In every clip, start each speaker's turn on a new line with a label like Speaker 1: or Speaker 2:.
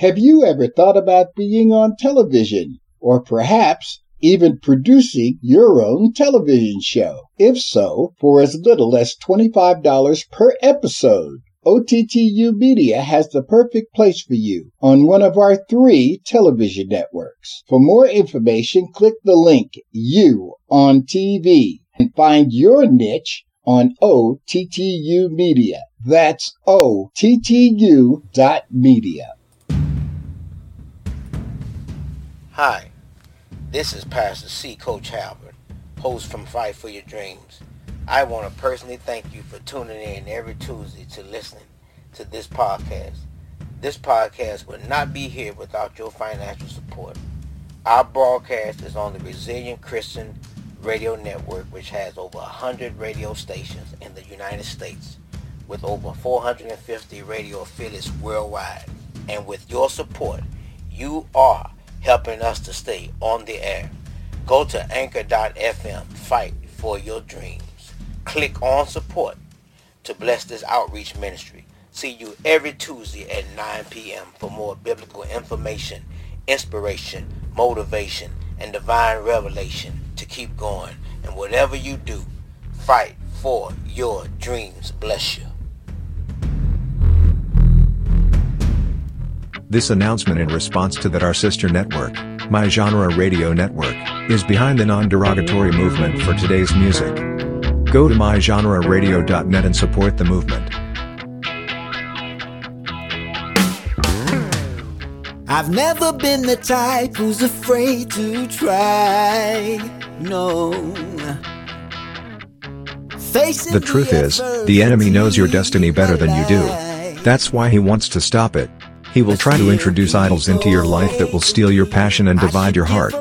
Speaker 1: Have you ever thought about being on television? Or perhaps even producing your own television show? If so, for as little as $25 per episode, OTTU Media has the perfect place for you on one of our three television networks. For more information, click the link You on TV and find your niche on OTTU Media. That's OTTU dot media.
Speaker 2: Hi, this is Pastor C. Coach Halbert, host from Fight for Your Dreams. I want to personally thank you for tuning in every Tuesday to listening to this podcast. This podcast would not be here without your financial support. Our broadcast is on the Resilient Christian Radio Network, which has over 100 radio stations in the United States, with over 450 radio affiliates worldwide. And with your support, you are helping us to stay on the air. Go to anchor.fm, fight for your dreams. Click on support to bless this outreach ministry. See you every Tuesday at 9 p.m. for more biblical information, inspiration, motivation, and divine revelation to keep going. And whatever you do, fight for your dreams. Bless you.
Speaker 3: This announcement in response to that our sister network, My Genre Radio Network, is behind the non-derogatory movement for today's music. Go to mygenreradio.net and support the movement.
Speaker 4: I've never been the type who's afraid to try. No. Facing
Speaker 3: The truth is, the enemy knows your destiny better than you do. That's why he wants to stop it. He will try to introduce idols into your life that will steal your passion and divide your heart.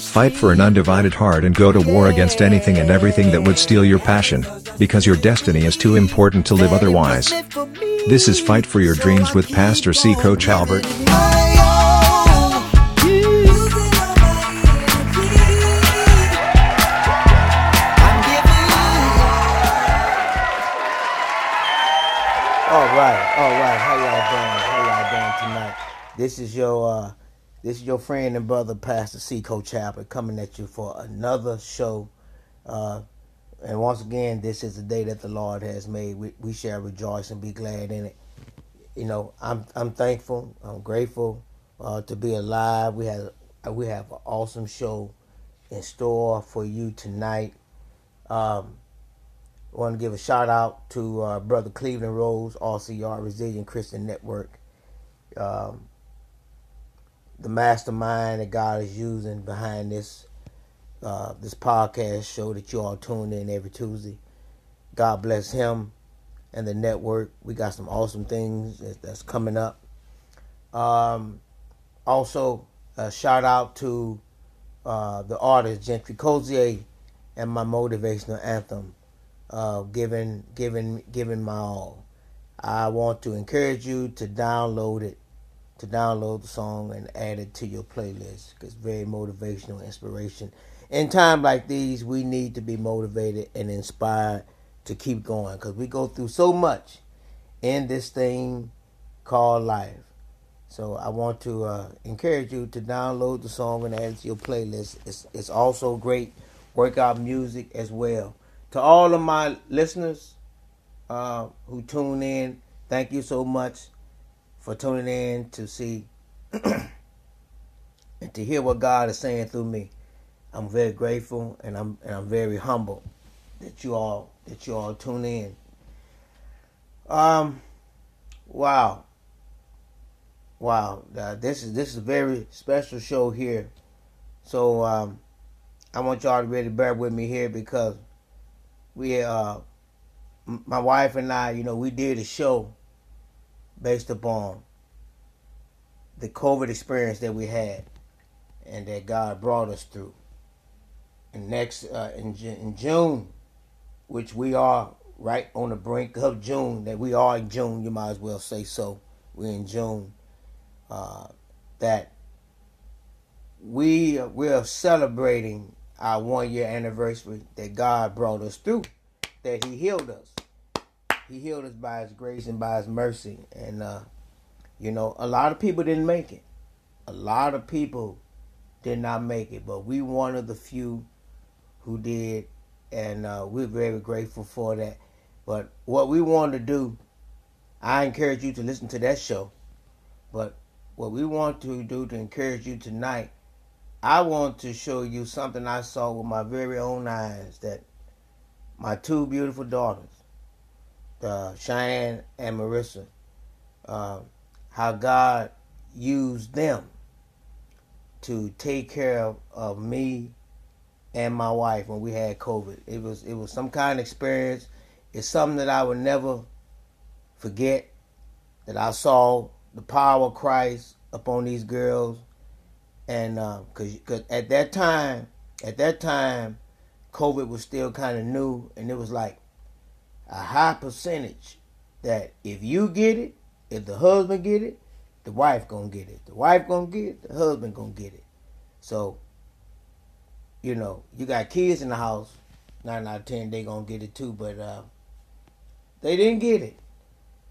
Speaker 3: Fight for an undivided heart and go to war against anything and everything that would steal your passion, because your destiny is too important to live otherwise. This is Fight for Your Dreams with Pastor C. Coach Halbert.
Speaker 2: All right, all right. How y'all doing? How y'all doing tonight? This is your uh this is your friend and brother Pastor C. Coach Halbert coming at you for another show. Uh and once again, this is the day that the Lord has made. We, we shall rejoice and be glad in it. You know, I'm I'm thankful. I'm grateful uh, to be alive. We have we have an awesome show in store for you tonight. Um, I want to give a shout out to uh, Brother Cleveland Rose, RCR Resilient Christian Network. Um, the mastermind that God is using behind this uh, this podcast show that you all tune in every Tuesday. God bless him and the network. We got some awesome things that's coming up. Um, also, a shout out to uh, the artist Gentry Cozier and my motivational anthem uh, giving giving giving my all. I want to encourage you to download it, to download the song and add it to your playlist because very motivational, inspiration. In times like these, we need to be motivated and inspired to keep going because we go through so much in this thing called life. So I want to uh, encourage you to download the song and add it to your playlist. It's it's also great workout music as well. To all of my listeners uh, who tune in, thank you so much for tuning in to see and to hear what God is saying through me. I'm very grateful and I'm and I'm very humble that you all that you all tune in. Um, wow, wow, uh, this is this is a very special show here. So um, I want y'all to really bear with me here because we uh my wife and I, you know, we did a show based upon the COVID experience that we had and that God brought us through. And next uh, in, in June, which we are right on the brink of June, that we are in June, you might as well say so. We're in June. Uh, that we we're celebrating our one year anniversary that God brought us through, that He healed us. He healed us by His grace and by His mercy, and uh, You know, a lot of people didn't make it. A lot of people did not make it, but we one of the few who did, and uh, we're very grateful for that. But what we want to do, I encourage you to listen to that show. But what we want to do to encourage you tonight, I want to show you something I saw with my very own eyes that my two beautiful daughters, uh, Cheyenne and Marissa, uh, how God used them to take care of, of me and my wife when we had COVID. It was it was some kind of experience. It's something that I would never forget. That I saw the power of Christ upon these girls, and because uh, cause at that time, at that time, COVID was still kind of new, and it was like a high percentage that if you get it, if the husband get it, the wife gonna get it. The wife gonna get it, the husband gonna get it. So, you know, you got kids in the house, nine out of ten they gonna get it too, but uh, they didn't get it.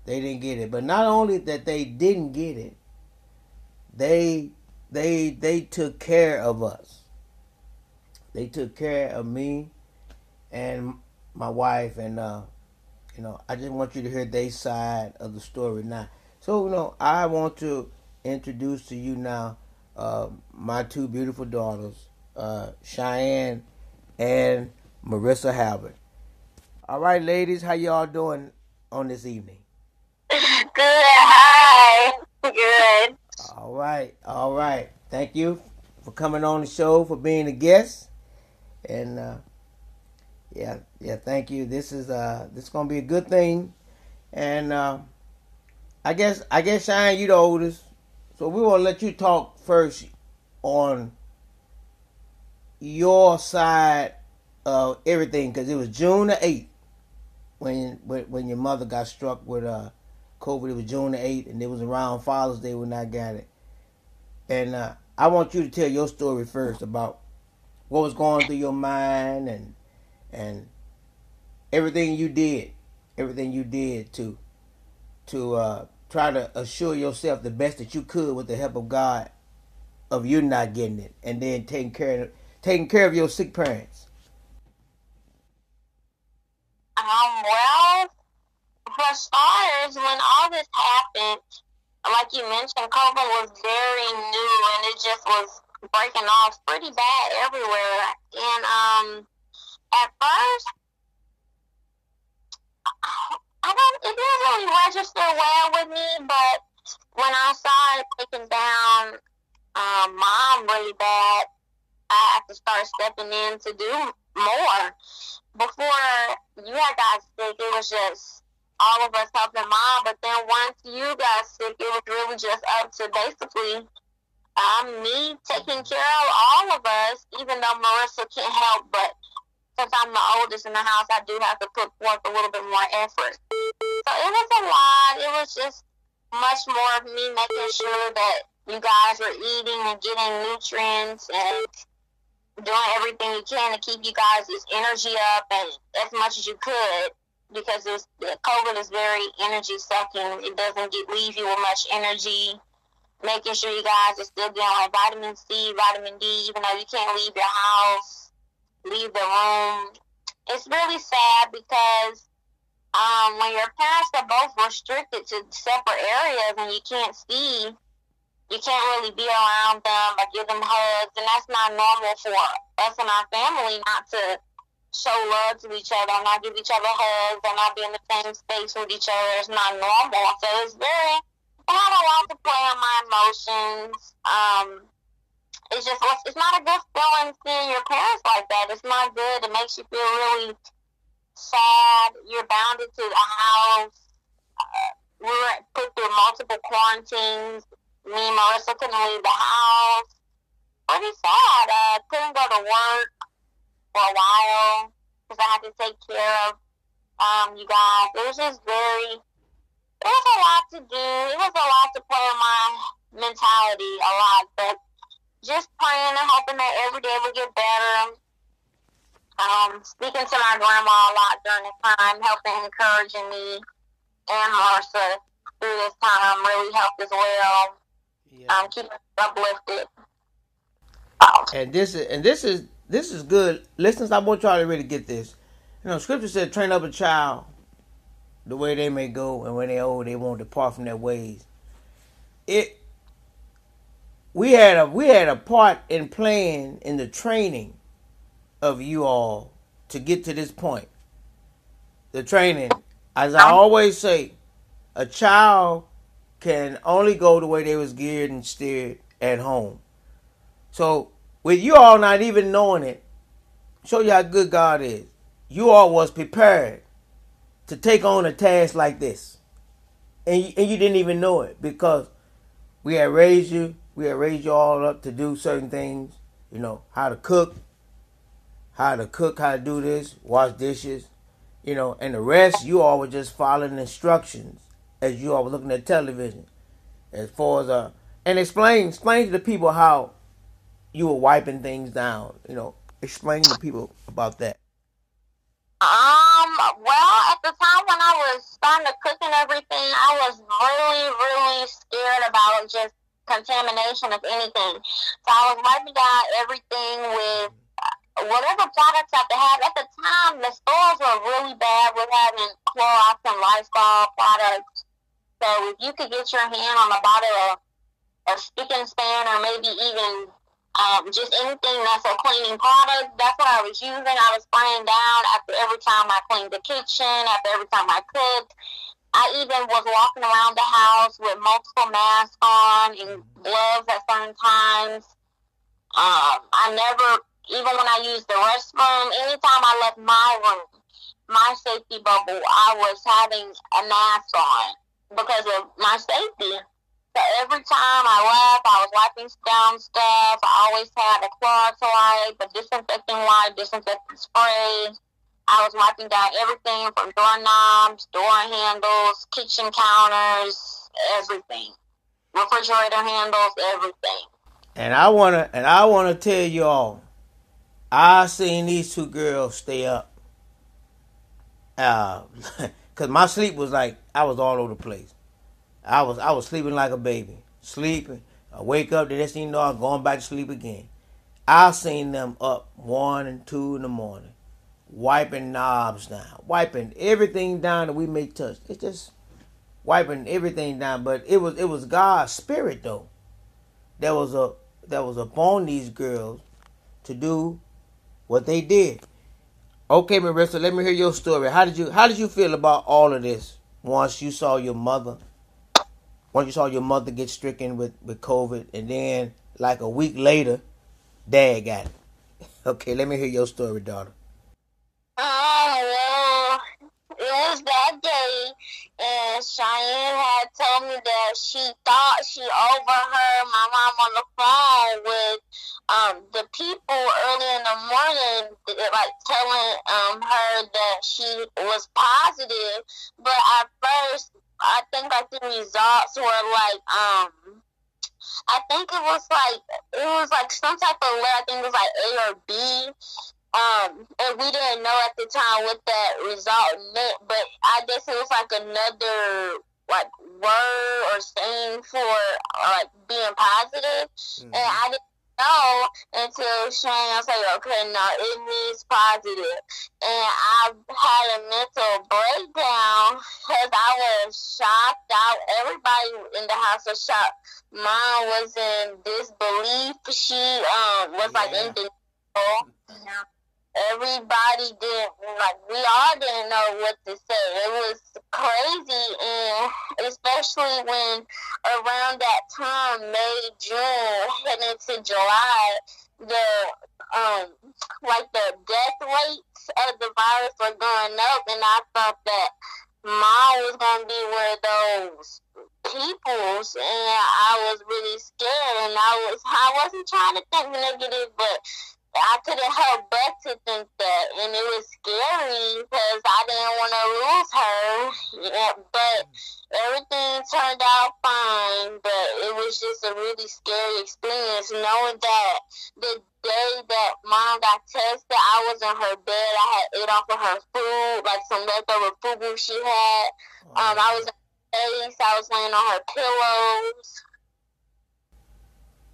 Speaker 2: They didn't get it. But not only that they didn't get it, they they they took care of us. They took care of me and my wife and uh you know, I just want you to hear their side of the story now. So, you know, I want to introduce to you now uh, my two beautiful daughters, uh, Cheyenne and Marissa Halbert. All right, ladies, how y'all doing on this evening?
Speaker 5: Good. Hi. Good.
Speaker 2: All right. All right. Thank you for coming on the show, for being a guest, and uh, yeah, yeah. Thank you. This is uh, this is gonna be a good thing, and uh, I guess I guess Cheyenne, you the oldest, so we want to let you talk first on your side of everything because it was June the eighth when when your mother got struck with uh COVID. It was June the 8th, and it was around Father's Day when I got it. And uh, I want you to tell your story first about what was going through your mind and and everything you did, everything you did to to uh, try to assure yourself the best that you could with the help of God of you not getting it, and then taking care of taking care of your sick parents.
Speaker 5: Um. Well, for starters, when all this happened, like you mentioned, COVID was very new and it just was breaking off pretty bad everywhere. And um, at first, I don't. It didn't really register well with me, but when I saw it taking down um, mom really bad, I had to start stepping in to do more. Before you had got sick, it was just all of us helping mom. But then once you got sick, it was really just up to basically um, me taking care of all of us, even though Marissa can't help. But since I'm the oldest in the house, I do have to put forth a little bit more effort. So it was a lot. It was just much more of me making sure that you guys were eating and getting nutrients and doing everything you can to keep you guys' energy up and as much as you could because it was, COVID is very energy sucking. It doesn't get, leave you with much energy. Making sure you guys are still getting like vitamin C, vitamin D, even though you can't leave your house, leave the room. It's really sad because um, when your parents are both restricted to separate areas and you can't see, you can't really be around them or give them hugs, and that's not normal for us and our family not to show love to each other and not give each other hugs and not be in the same space with each other is not normal. So it's very, it had a lot to play on my emotions. Um, it's just, it's not a good feeling seeing your parents like that. It's not good. It makes you feel really sad. You're bounded to the house. Uh, we were put through multiple quarantines. Me and Marissa couldn't leave the house. Pretty sad. Uh, couldn't go to work for a while because I had to take care of um, you guys. It was just very, it was a lot to do. It was a lot to play on my mentality, a lot. But just praying and hoping that every day would get better. Um, speaking to my grandma a lot during the time, helping, encouraging me and Marissa through this time really helped as well. Yeah. Um, keep uplifted.
Speaker 2: And this is and this is this is good. Listeners, I want y'all to really get this. You know, Scripture said, "Train up a child the way they may go, and when they're old, they won't depart from their ways." It we had a we had a part in playing in the training of you all to get to this point. The training, as I always say, a child can only go the way they was geared and steered at home. So with you all not even knowing it, show you how good God is. You all was prepared to take on a task like this. And you, and you didn't even know it because we had raised you, we had raised you all up to do certain things, you know, how to cook, how to cook, how to do this, wash dishes, you know, and the rest you all were just following instructions as you all were looking at television. As far as uh and explain explain to the people how you were wiping things down, you know. Explain to people about that.
Speaker 5: Um, well, at the time when I was starting to cook and everything, I was really, really scared about just contamination of anything. So I was wiping down everything with uh, whatever products I had. At the time, the stores were really bad with having Clorox and Lysol products. So if you could get your hand on a bottle of, of spick span or maybe even um, just anything that's a cleaning product. That's what I was using. I was spraying down after every time I cleaned the kitchen, after every time I cooked. I even was walking around the house with multiple masks on and gloves at certain times. Um, I never, even when I used the restroom, anytime I left my room, my safety bubble, I was having a mask on because of my safety. So every time I left, I was wiping down stuff. I always had a Clorox wipe, a disinfecting wipe, disinfecting spray. I was wiping down everything from doorknobs, door handles, kitchen counters, everything. Refrigerator handles, everything.
Speaker 2: And I wanna and I wanna tell y'all, I seen these two girls stay up. Uh, cause my sleep was like I was all over the place. I was I was sleeping like a baby, sleeping. I wake up, the next thing you know, I'm going back to sleep again. I seen them up one and two in the morning, wiping knobs down, wiping everything down that we may touch. It's just wiping everything down. But it was it was God's spirit though. That was a that was upon these girls to do what they did. Okay, Marissa, let me hear your story. How did you how did you feel about all of this once you saw your mother once you saw your mother get stricken with, with COVID, and then like a week later, dad got it. Okay, let me hear your story, daughter.
Speaker 5: Oh, well, it was that day, and Cheyenne had told me that she thought she overheard my mom on the phone with um, the people early in the morning, like telling um, her that she was positive. But at first, I think like the results were like um I think it was like it was like some type of letter. I think it was like A or B. Um, and we didn't know at the time what that result meant, but I guess it was like another like word or saying for like being positive. Mm-hmm. and I didn't know until Shane was like, okay, no, it means positive. And I had a mental breakdown because I was shocked out. Everybody in the house was shocked. Mom was in disbelief. She um was yeah. like in denial everybody didn't like we all didn't know what to say. It was crazy and especially when around that time, May, June, heading into July, the um like the death rates of the virus were going up and I thought that mine was gonna be one of those peoples and I was really scared and I was I wasn't trying to think negative but I couldn't help but to think that, and it was scary because I didn't want to lose her. But everything turned out fine. But it was just a really scary experience, knowing that the day that mom got tested, I was in her bed. I had ate off of her food, like some leftover food she had. Um, I was face. I was laying on her pillows.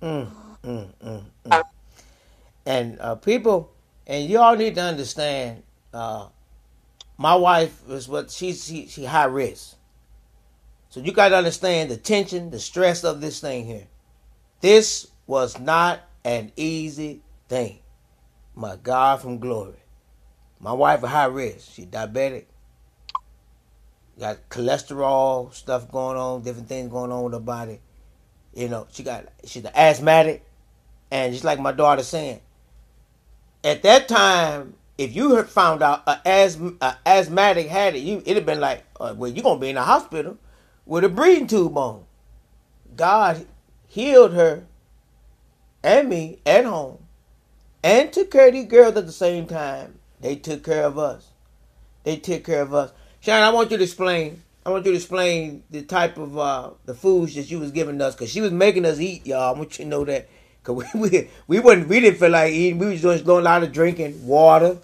Speaker 2: Mm, mm, mm, mm. And uh, people, and you all need to understand. Uh, my wife is what she's she, she high risk. So you got to understand the tension, the stress of this thing here. This was not an easy thing. My God from glory. My wife high risk. She diabetic. Got cholesterol stuff going on, different things going on with her body. You know, she got she's an asthmatic, and just like my daughter saying, at that time, if you had found out a, asth- a asthmatic had it, you it'd have been like, uh, well, you're gonna be in the hospital with a breathing tube on. God healed her and me at home and took care of these girls at the same time. They took care of us. They took care of us. Sharon, I want you to explain. I want you to explain the type of uh, the foods that she was giving us because she was making us eat, y'all. I want you to know that because we, we we wasn't we didn't feel like eating. We was just doing a lot of drinking water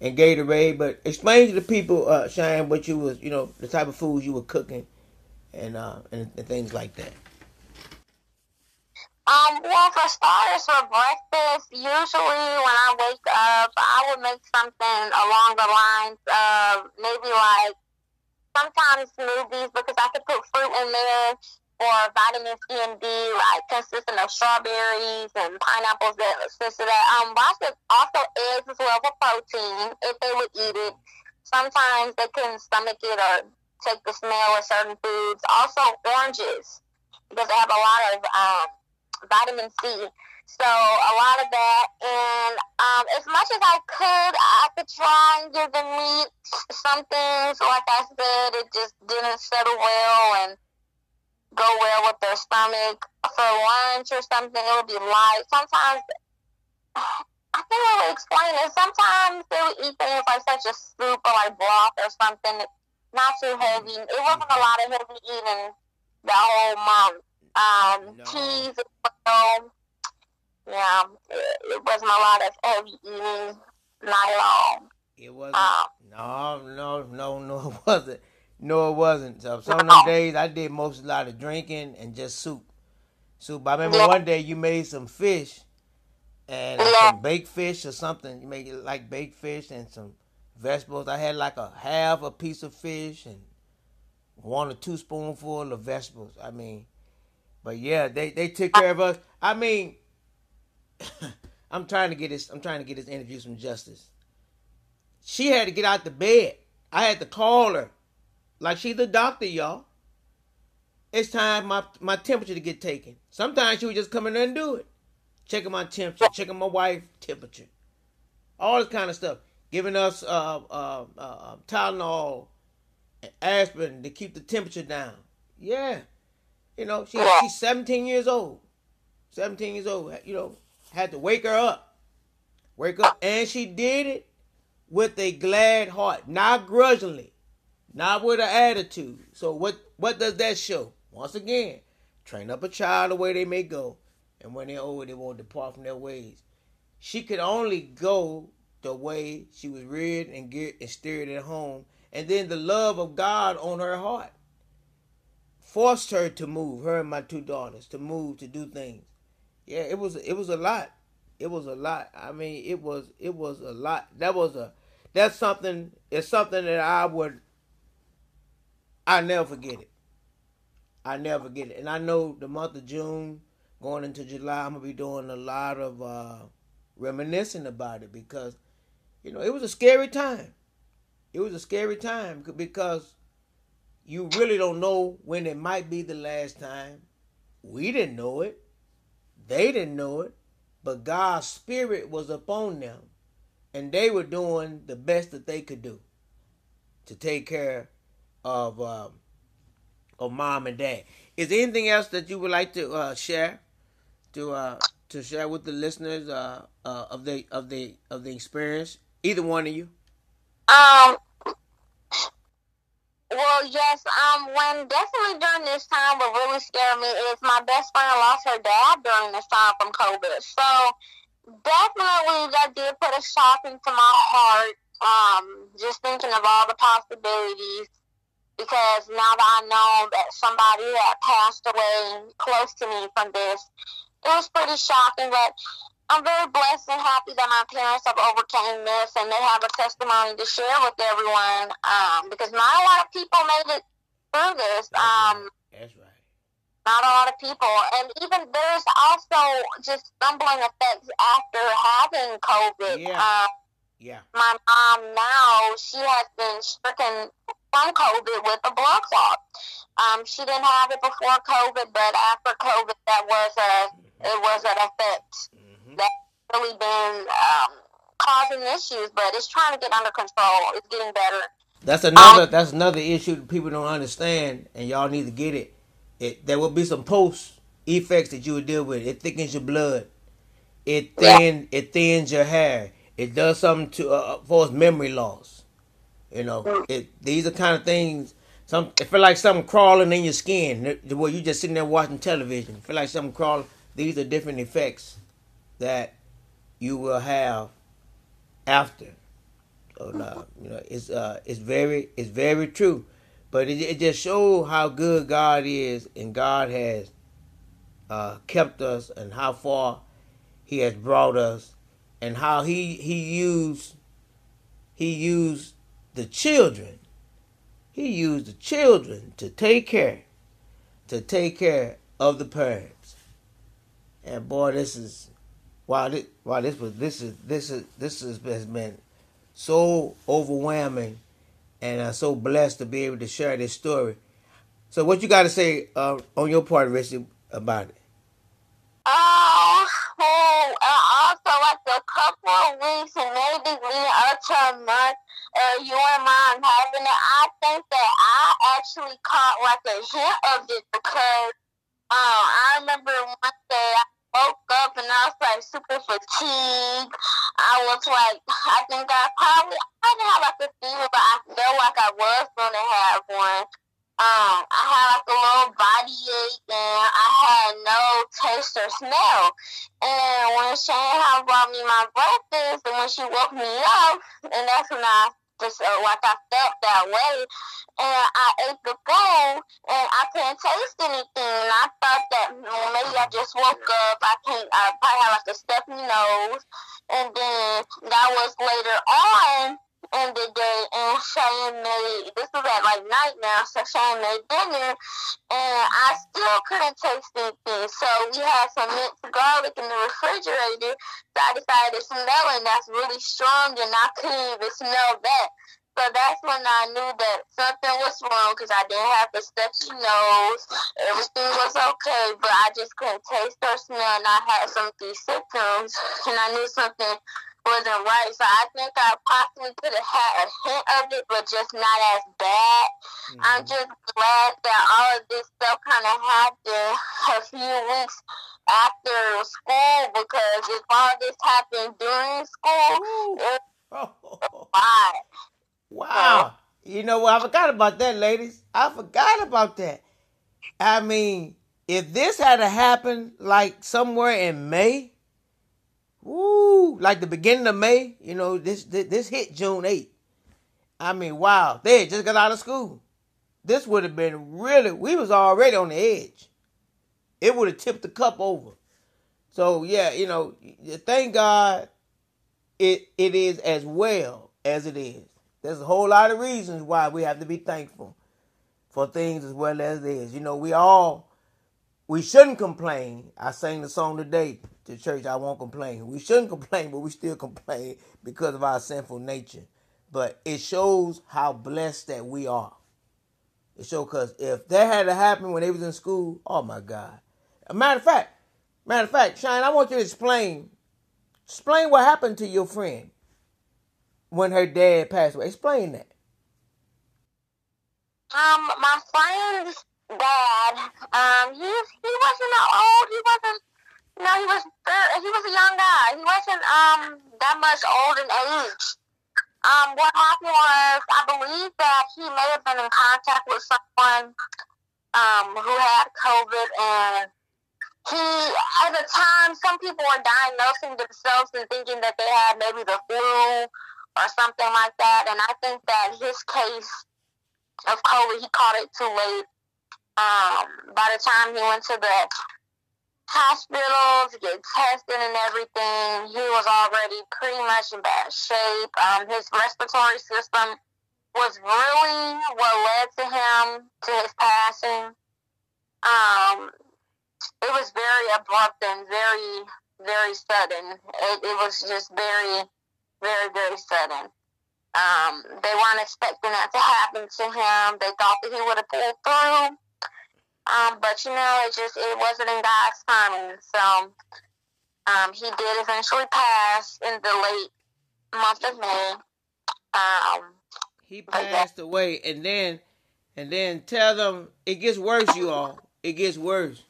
Speaker 2: and Gatorade. But explain to the people, uh, Cheyenne, what you was you know the type of foods you were cooking and uh and, and things like that.
Speaker 5: Um, well, for starters, for breakfast, usually when I wake up, I would make something along the lines of maybe like sometimes smoothies because I could put fruit in there for vitamin C and D, like consisting of strawberries and pineapples that of that. Um, also, also eggs as well for protein if they would eat it. Sometimes they couldn't stomach it or take the smell of certain foods. Also, oranges because they have a lot of um vitamin C. So a lot of that, and um, as much as I could, I could try and give them meat. Some things, like I said, it just didn't settle well and go well with their stomach. For lunch or something, it would be light. Sometimes I can't really explain it. Sometimes they would eat things like such a soup or like broth or something, not too heavy. It wasn't a lot of heavy eating the whole month. Um, no. cheese well. Yeah, it, wasn't a lot of heavy eating night long.
Speaker 2: It wasn't. Um, no, no, no, no, it wasn't. No, it wasn't. So some of them days I did most a lot of drinking and just soup. Soup. I remember yeah. one day you made some fish and yeah. some baked fish or something. You made it like baked fish and some vegetables. I had like a half a piece of fish and one or two spoonful of vegetables. I mean, but yeah, they they took care of us. I mean, I'm trying to get this. I'm trying to get this interview some justice. She had to get out the bed. I had to call her, like she's a doctor, y'all. It's time my my temperature to get taken. Sometimes she would just come in there and do it, checking my temperature, checking my wife's temperature, all this kind of stuff. Giving us uh, uh, uh, Tylenol, aspirin to keep the temperature down. Yeah. You know, she, she's 17 years old. 17 years old. You know, had to wake her up. Wake up. And she did it with a glad heart, not grudgingly, not with an attitude. So what what does that show? Once again, train up a child the way they may go, and when they're old, they won't depart from their ways. She could only go the way she was reared and get and steered at home, and then the love of God on her heart forced her to move, her and my two daughters, to move, to do things. Yeah, it was it was a lot. It was a lot. I mean, it was it was a lot. That was a that's something it's something that I would I never forget it. I never forget it. And I know the month of June going into July I'm gonna be doing a lot of uh reminiscing about it because you know, it was a scary time. It was a scary time because you really don't know when it might be the last time. We didn't know it. They didn't know it. But God's Spirit was upon them. And they were doing the best that they could do to take care of um, of mom and dad. Is there anything else that you would like to uh, share to uh, to share with the listeners uh, uh of the of the of the experience? Either one of you.
Speaker 5: Um, well, yes. Um, when definitely during this time, what really scared me is my best friend lost her dad during this time from COVID. So definitely that did put a shock into my heart. Um, just thinking of all the possibilities because now that I know that somebody had passed away close to me from this, it was pretty shocking. But I'm very blessed and happy that my parents have overcame this and they have a testimony to share with everyone. Um, because not a lot of people made it through this. Um,
Speaker 2: That's right.
Speaker 5: not a lot of people. And even there's also just stumbling effects after having COVID.
Speaker 2: Yeah.
Speaker 5: Um,
Speaker 2: Yeah.
Speaker 5: my mom now, she has been stricken from COVID with a blood clot. Um, she didn't have it before COVID, but after COVID, that was a it was an effect
Speaker 2: hmm
Speaker 5: that really been um, causing issues. But it's trying to get under control. It's getting better.
Speaker 2: That's another. that's another issue that people don't understand, and y'all need to get it. It there will be some post effects that you will deal with. It thickens your blood. It thin. It thins your hair. It does something to uh, for memory loss. You know, it. These are kind of things. Some it feel like something crawling in your skin. The way you just sitting there watching television. Feel like something crawling. These are different effects that you will have after. No, you know, it's uh, it's very, it's very true, but it, it just shows how good God is, and God has uh, kept us, and how far He has brought us, and how He He used He used the children, He used the children to take care, to take care of the parents, and boy, this is wow, this, wow, this was this is this is this is, has been so overwhelming and I'm so blessed to be able to share this story. So what you got to say uh, on your part, Richie, about it?
Speaker 5: Oh, well, and also like a couple of weeks and maybe leading up to a month, uh, you and mom having it. I think that I actually caught like a hint of it because uh, I remember one day I woke up and I was like super fatigued. I was like, I think I probably I didn't have like a fever, but I felt like I was gonna have one. Um, I had like a little body ache and I had no taste or smell. And when Shane brought me my breakfast and when she woke me up, and that's when I just uh, like I felt that way. And I ate the food and I couldn't taste anything. And I thought that well, maybe I just woke up. I can't. I probably had like a stuffy nose. And then that was later on in the day, and Cheyenne made this was at like night now, so Cheyenne made dinner, and I still couldn't taste anything. So we had some minced garlic in the refrigerator. So I decided to smell and that's really strong, and I couldn't even smell that. So that's when I knew that something was wrong because I didn't have the stuffy nose. Everything was okay, but I just couldn't taste or smell, and I had some of these symptoms, and I knew something wasn't right. So I think I possibly could have had a hint of it, but just not as bad. I'm mm-hmm. just glad that all of this stuff kind of happened a few weeks after school because if all this happened during school, it's
Speaker 2: Oh,
Speaker 5: why.
Speaker 2: wow. You know what? I forgot about that, ladies. I forgot about that. I mean, if this had to happen like somewhere in May, woo, like the beginning of May, you know, this this, hit June 8th. I mean, wow, they just got out of school. This would have been really, we was already on the edge. It would have tipped the cup over. So yeah, you know, thank God it it is as well as it is. There's a whole lot of reasons why we have to be thankful for things as well as it is. You know, we all we shouldn't complain. I sang the song today to church. I won't complain. We shouldn't complain, but we still complain because of our sinful nature. But it shows how blessed that we are. It shows because if that had to happen when they was in school, oh my God. A matter of fact, matter of fact, Shine, I want you to explain, explain what happened to your friend when her dad passed away. Explain that.
Speaker 5: Um, my friend's dad, um, he he wasn't old. He wasn't. No, he was he was a young guy. He wasn't um that much old in age. Um, what happened was I believe that he may have been in contact with someone um who had COVID and he at the time some people were diagnosing themselves and thinking that they had maybe the flu or something like that and I think that his case of COVID. He caught it too late. Um, by the time he went to the hospital to get tested and everything, he was already pretty much in bad shape. Um, his respiratory system was really what led to him to his passing. Um, it was very abrupt and very, very sudden. It, it was just very, very, very sudden. Um, they weren't expecting that to happen to him. They thought that he would have pulled through. Um, but you know, it just it wasn't in God's timing. So um, he did eventually pass in the late month of May. Um,
Speaker 2: he passed away, and then and then tell them it gets worse, you all. It gets worse.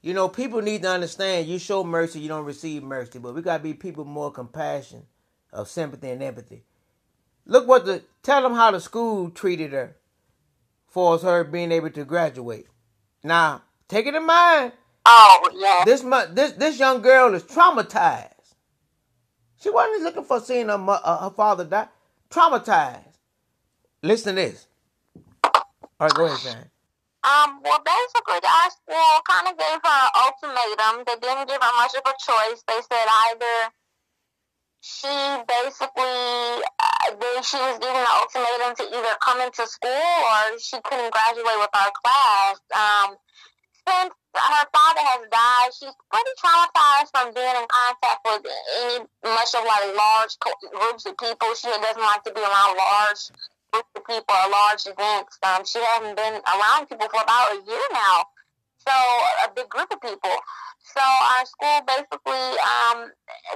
Speaker 2: You know, people need to understand. You show mercy, you don't receive mercy. But we gotta be people more compassion, of sympathy and empathy. Look what the tell them how the school treated her, for her being able to graduate. Now, take it in mind.
Speaker 5: Oh yeah.
Speaker 2: This this this young girl is traumatized. She wasn't looking for seeing her uh, her father die. Traumatized. Listen to this. All right, go ahead, Shane.
Speaker 5: Um, well, basically, our school kind of gave her an ultimatum. They didn't give her much of a choice. They said either she basically uh, she was given an ultimatum to either come into school or she couldn't graduate with our class. Um, since her father has died, she's pretty traumatized from being in contact with any much of like large groups of people. She doesn't like to be around large groups of people or large events. Um, she hasn't been around people for about a year now. So a big group of people. So our school basically, um,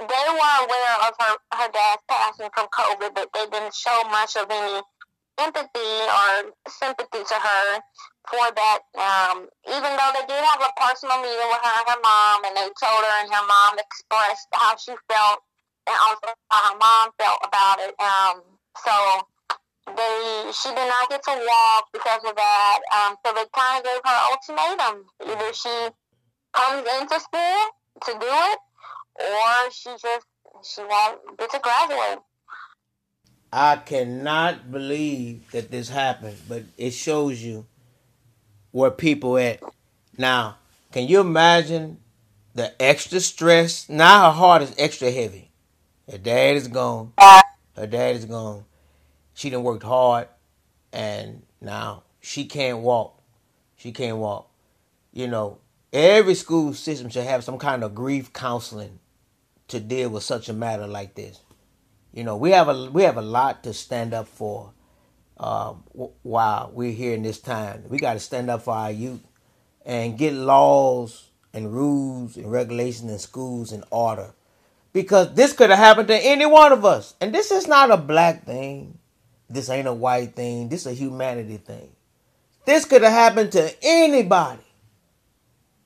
Speaker 5: they were aware of her, her dad's passing from COVID, but they didn't show much of any empathy or sympathy to her for that. Um, even though they did have a personal meeting with her and her mom, and they told her and her mom expressed how she felt and also how her mom felt about it. Um, so they she did not get to walk because of that. Um, so they kind of gave her ultimatum: either she comes into school to do it, or she just she won't get to graduate.
Speaker 2: I cannot believe that this happened, but it shows you where people at. Now, can you imagine the extra stress? Now her heart is extra heavy. Her dad is gone. Her dad is gone. She done worked hard, and now she can't walk. She can't walk. You know, Every school system should have some kind of grief counseling to deal with such a matter like this. You know, we have a we have a lot to stand up for. Uh, while we're here in this time, we got to stand up for our youth and get laws and rules and regulations in schools in order, because this could have happened to any one of us. And this is not a black thing. This ain't a white thing. This is a humanity thing. This could have happened to anybody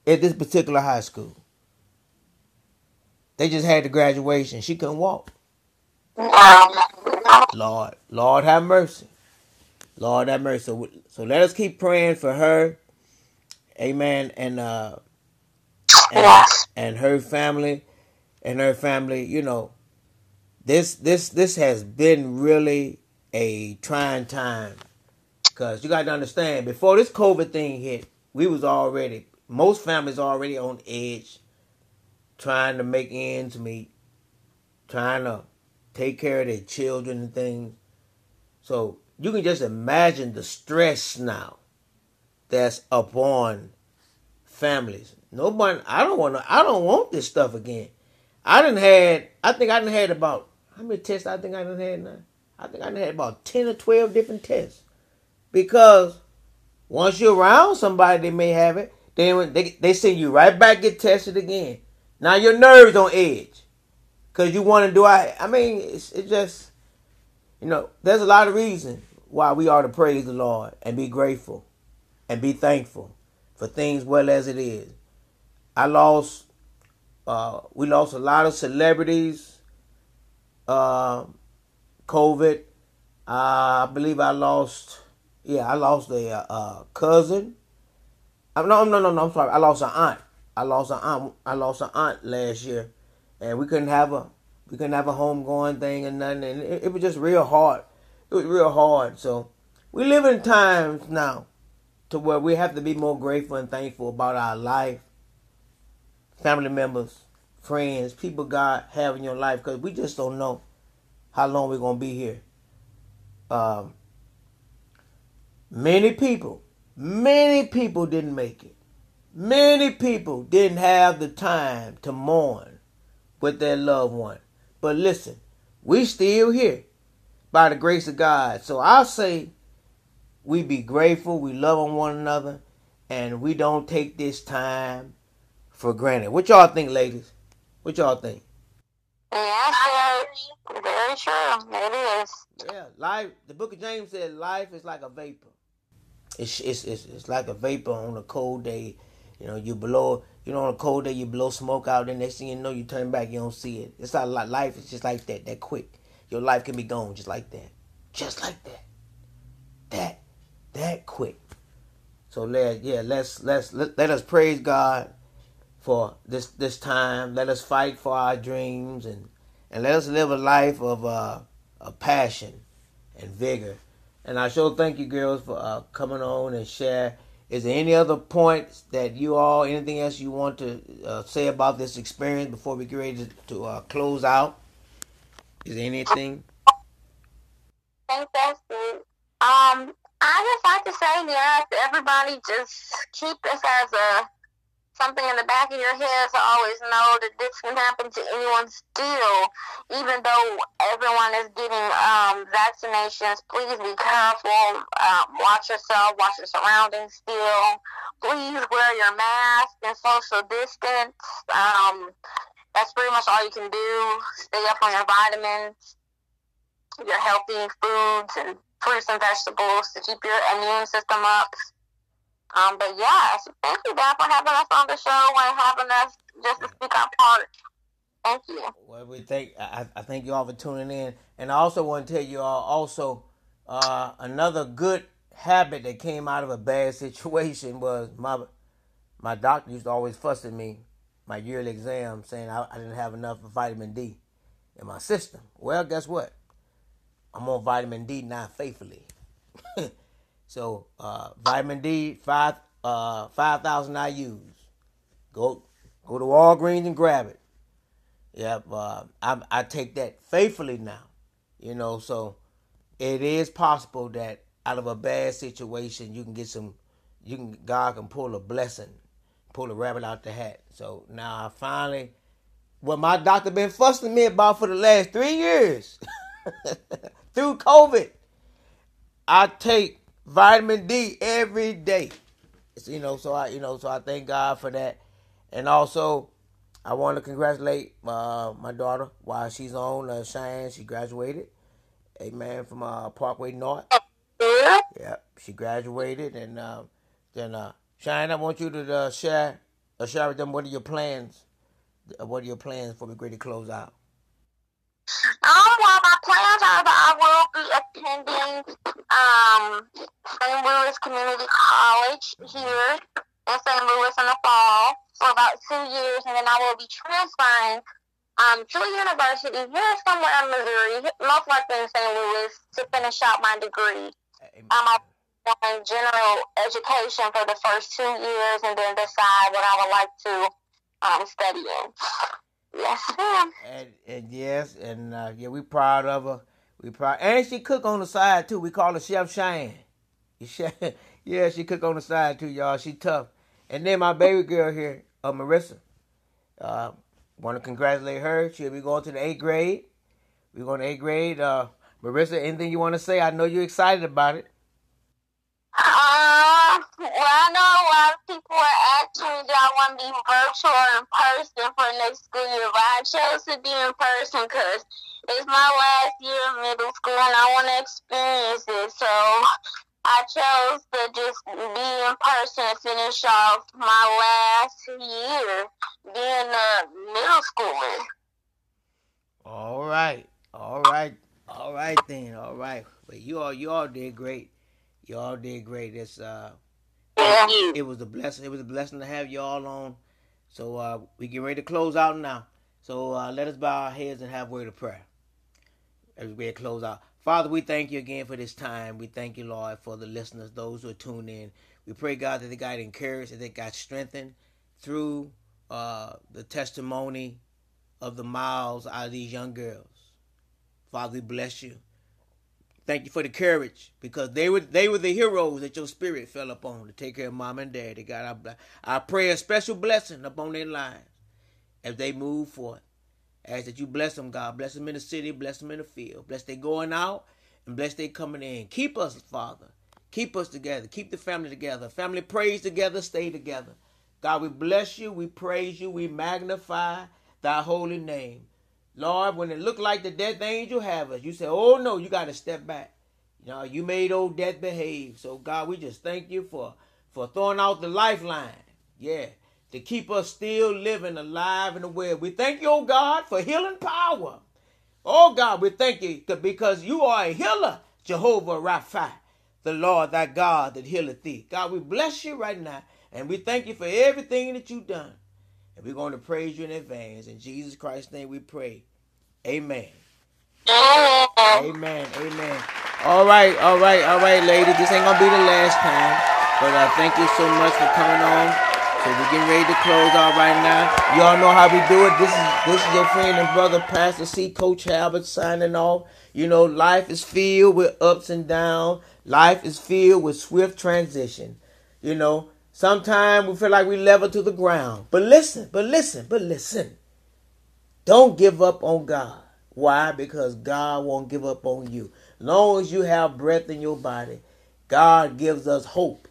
Speaker 2: at this particular high school. They just had the graduation. She couldn't walk. Lord, Lord have mercy. Lord have mercy. So, so let us keep praying for her. Amen. And uh and, and her family and her family, you know, this this this has been really a trying time. Cause you gotta understand, before this COVID thing hit, we was already most families already on edge, trying to make ends meet, trying to take care of their children and things. So you can just imagine the stress now that's upon families. Nobody, I don't want to, I don't want this stuff again. I didn't had, I think I didn't had about, how many tests I think I didn't had now? I think I had about 10 or 12 different tests. Because once you're around somebody, they may have it. Then they they send you right back get tested again. Now your nerves on edge, cause you want to do. I I mean it's it just you know there's a lot of reasons why we ought to praise the Lord and be grateful and be thankful for things well as it is. I lost. Uh, we lost a lot of celebrities. Uh, COVID. Uh, I believe I lost. Yeah, I lost a uh, cousin no, no, no, no. I'm sorry. I lost an aunt. I lost an aunt. I lost an aunt last year, and we couldn't have a we couldn't have a homegoing thing and nothing. And it, it was just real hard. It was real hard. So we live in times now to where we have to be more grateful and thankful about our life, family members, friends, people God have in your life, because we just don't know how long we're gonna be here. Um, many people, many people didn't make it. Many people didn't have the time to mourn with their loved one. But listen, we still here by the grace of God. So I'll say we be grateful, we love on one another, and we don't take this time for granted. What y'all think, ladies? What y'all think?
Speaker 5: Yeah, very, true. It is.
Speaker 2: Yeah, life. The Book of James said life is like a vapor. It's it's it's, it's like a vapor on a cold day. You know, you blow. You know, on a cold day, you blow smoke out. And next thing you know, you turn back, you don't see it. It's not like life It's just like that. That quick. Your life can be gone just like that. Just like that. That that quick. So let yeah, let's let's let, let us praise God for this this time. Let us fight for our dreams and and let us live a life of uh, of passion and vigor. And I sure thank you, girls, for uh, coming on and share. Is there any other points that you all, anything else you want to uh, say about this experience before we get ready to, to uh, close out? Is there anything?
Speaker 5: That's it. Um, I just like to say, yes, everybody just keep this as a something in the back of your head to always know that this can happen to anyone still, even though everyone is getting um, vaccinations. Please be careful. Um, watch yourself. Watch your surroundings still. Please wear your mask and social distance. Um, that's pretty much all you can do. Stay up on your vitamins, your healthy foods, and fruits and vegetables to keep your immune system up. Um, but yeah, thank you, Dad, for having us on the show and having us just to speak our part. Thank you.
Speaker 2: Well, we thank I, I thank you all for tuning in, and I also want to tell you all also uh, another good habit that came out of a bad situation was my my doctor used to always fuss at me my yearly exam saying I, I didn't have enough vitamin D in my system. Well, guess what? I'm on vitamin D now faithfully. So uh, vitamin D, five uh, five thousand IU's. Go go to Walgreens and grab it. Yep, uh, I I take that faithfully now. You know, so it is possible that out of a bad situation you can get some. You can God can pull a blessing, pull a rabbit out the hat. So now I finally, what my doctor been fussing me about for the last three years, through COVID, I take vitamin D every day. You know, so I you know, so I thank God for that. And also I want to congratulate uh, my daughter while she's on uh, Cheyenne. She graduated. Amen. From uh, Parkway North. Yeah, she graduated, and uh, then uh, Cheyenne, I want you to uh, share uh, share with them what are your plans. Uh, what are your plans for we great to close out?
Speaker 5: Um, well, my plans are that I will be attending um, St. Louis Community College here in St. Louis in the fall for about two years, and then I will be transferring um, to a university here somewhere in Missouri, most likely in St. Louis, to finish out my degree. Um, I in general education for the first two years, and then decide what I would like to um, study in. Yes, ma'am.
Speaker 2: And, and yes, and uh, yeah, we proud of her. We proud, and she cook on the side too. We call her Chef Shane. yeah, she cook on the side too, y'all. She tough. And then my baby girl here, uh, Marissa. Uh, Want to congratulate her. She'll be going to the eighth grade. We're going to eighth grade. Uh, Marissa, anything you want to say? I know you're excited about it.
Speaker 5: I know a lot of people are asking do I want to be virtual or in person for next school year? But I chose to be in person because it's my last year of middle school and I want to experience it. So I chose to just be in person and finish off my last year being a middle schooler.
Speaker 2: All right, all right, all right then, all right. But you all, you all did great. You all did great. It's uh, it, was a blessing. It was a blessing to have you all on. So uh, we get ready to close out now. So uh, let us bow our heads and have a word of prayer as we close out. Father, we thank you again for this time. We thank you, Lord, for the listeners, those who are tuned in. We pray, God, that they got encouraged, that they got strengthened through uh, the testimony of the miles out of these young girls. Father, we bless you. Thank you for the courage because they were they were the heroes that your spirit fell upon to take care of mom and daddy. God, I, I pray a special blessing upon their lives as they move forth. Ask that you bless them, God. Bless them in the city, bless them in the field. Bless they going out and bless they coming in. Keep us, Father. Keep us together. Keep the family together. Family prays together, stay together. God, we bless you, we praise you, we magnify thy holy name. Lord, when it looked like the death angel have us, you said, oh no, you got to step back. You know, you made old death behave. So God, we just thank you for, for throwing out the lifeline. Yeah. To keep us still living alive and aware. We thank you, oh God, for healing power. Oh God, we thank you because you are a healer, Jehovah Rapha, the Lord thy God that healeth thee. God, we bless you right now. And we thank you for everything that you've done. And we're going to praise you in advance. In Jesus Christ's name we pray. Amen. Amen. Amen. All right, all right, all right, ladies. This ain't gonna be the last time. But I uh, thank you so much for coming on. So we're getting ready to close out right now. Y'all know how we do it. This is this is your friend and brother, Pastor C. Coach Halbert, signing off. You know, life is filled with ups and downs. Life is filled with swift transition. You know, Sometimes we feel like we level to the ground. But listen, but listen, but listen. Don't give up on God. Why? Because God won't give up on you. Long as you have breath in your body, God gives us hope.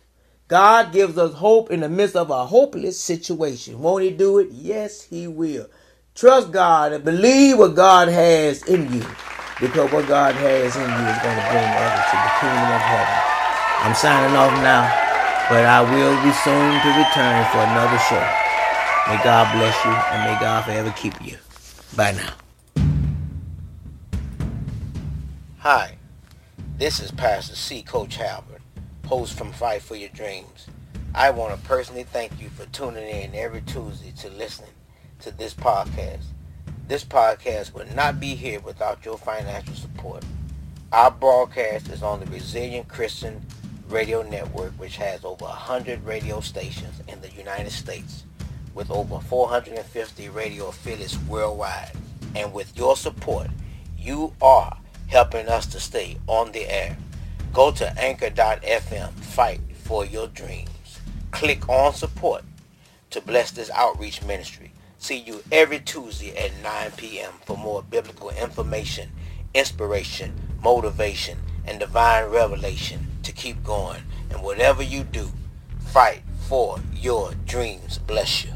Speaker 2: God gives us hope in the midst of a hopeless situation. Won't He do it? Yes, He will. Trust God and believe what God has in you. Because what God has in you is going to bring others to the kingdom of heaven. I'm signing off now. But I will be soon to return for another show. May God bless you and may God forever keep you. Bye now. Hi, this is Pastor C. Coach Halbert, host from Fight for Your Dreams. I want to personally thank you for tuning in every Tuesday to listening to this podcast. This podcast would not be here without your financial support. Our broadcast is on the Resilient Christian radio network which has over 100 radio stations in the United States with over 450 radio affiliates worldwide. And with your support, you are helping us to stay on the air. Go to anchor.fm, fight for your dreams. Click on support to bless this outreach ministry. See you every Tuesday at 9 p.m. for more biblical information, inspiration, motivation, and divine revelation to keep going. And whatever you do, fight for your dreams. Bless you.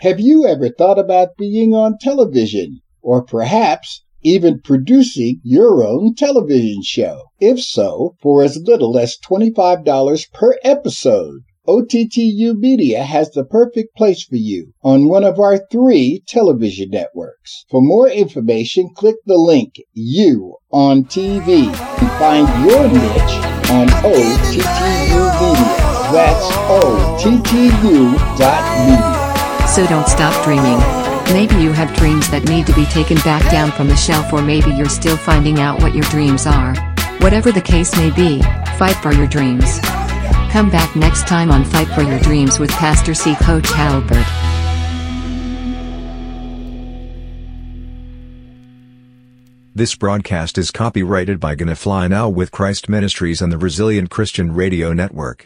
Speaker 1: Have you ever thought about being on television? Or perhaps even producing your own television show? If so, for as little as $25 per episode, OTTU Media has the perfect place for you on one of our three television networks. For more information, click the link You on TV and find your niche on OTTU Media. That's OTTU dot media.
Speaker 6: So don't stop dreaming. Maybe you have dreams that need to be taken back down from the shelf, or maybe you're still finding out what your dreams are. Whatever the case may be, fight for your dreams. Come back next time on Fight for Your Dreams with Pastor C. Coach Halbert.
Speaker 3: This broadcast is copyrighted by Gonna Fly Now with Christ Ministries and the Resilient Christian Radio Network.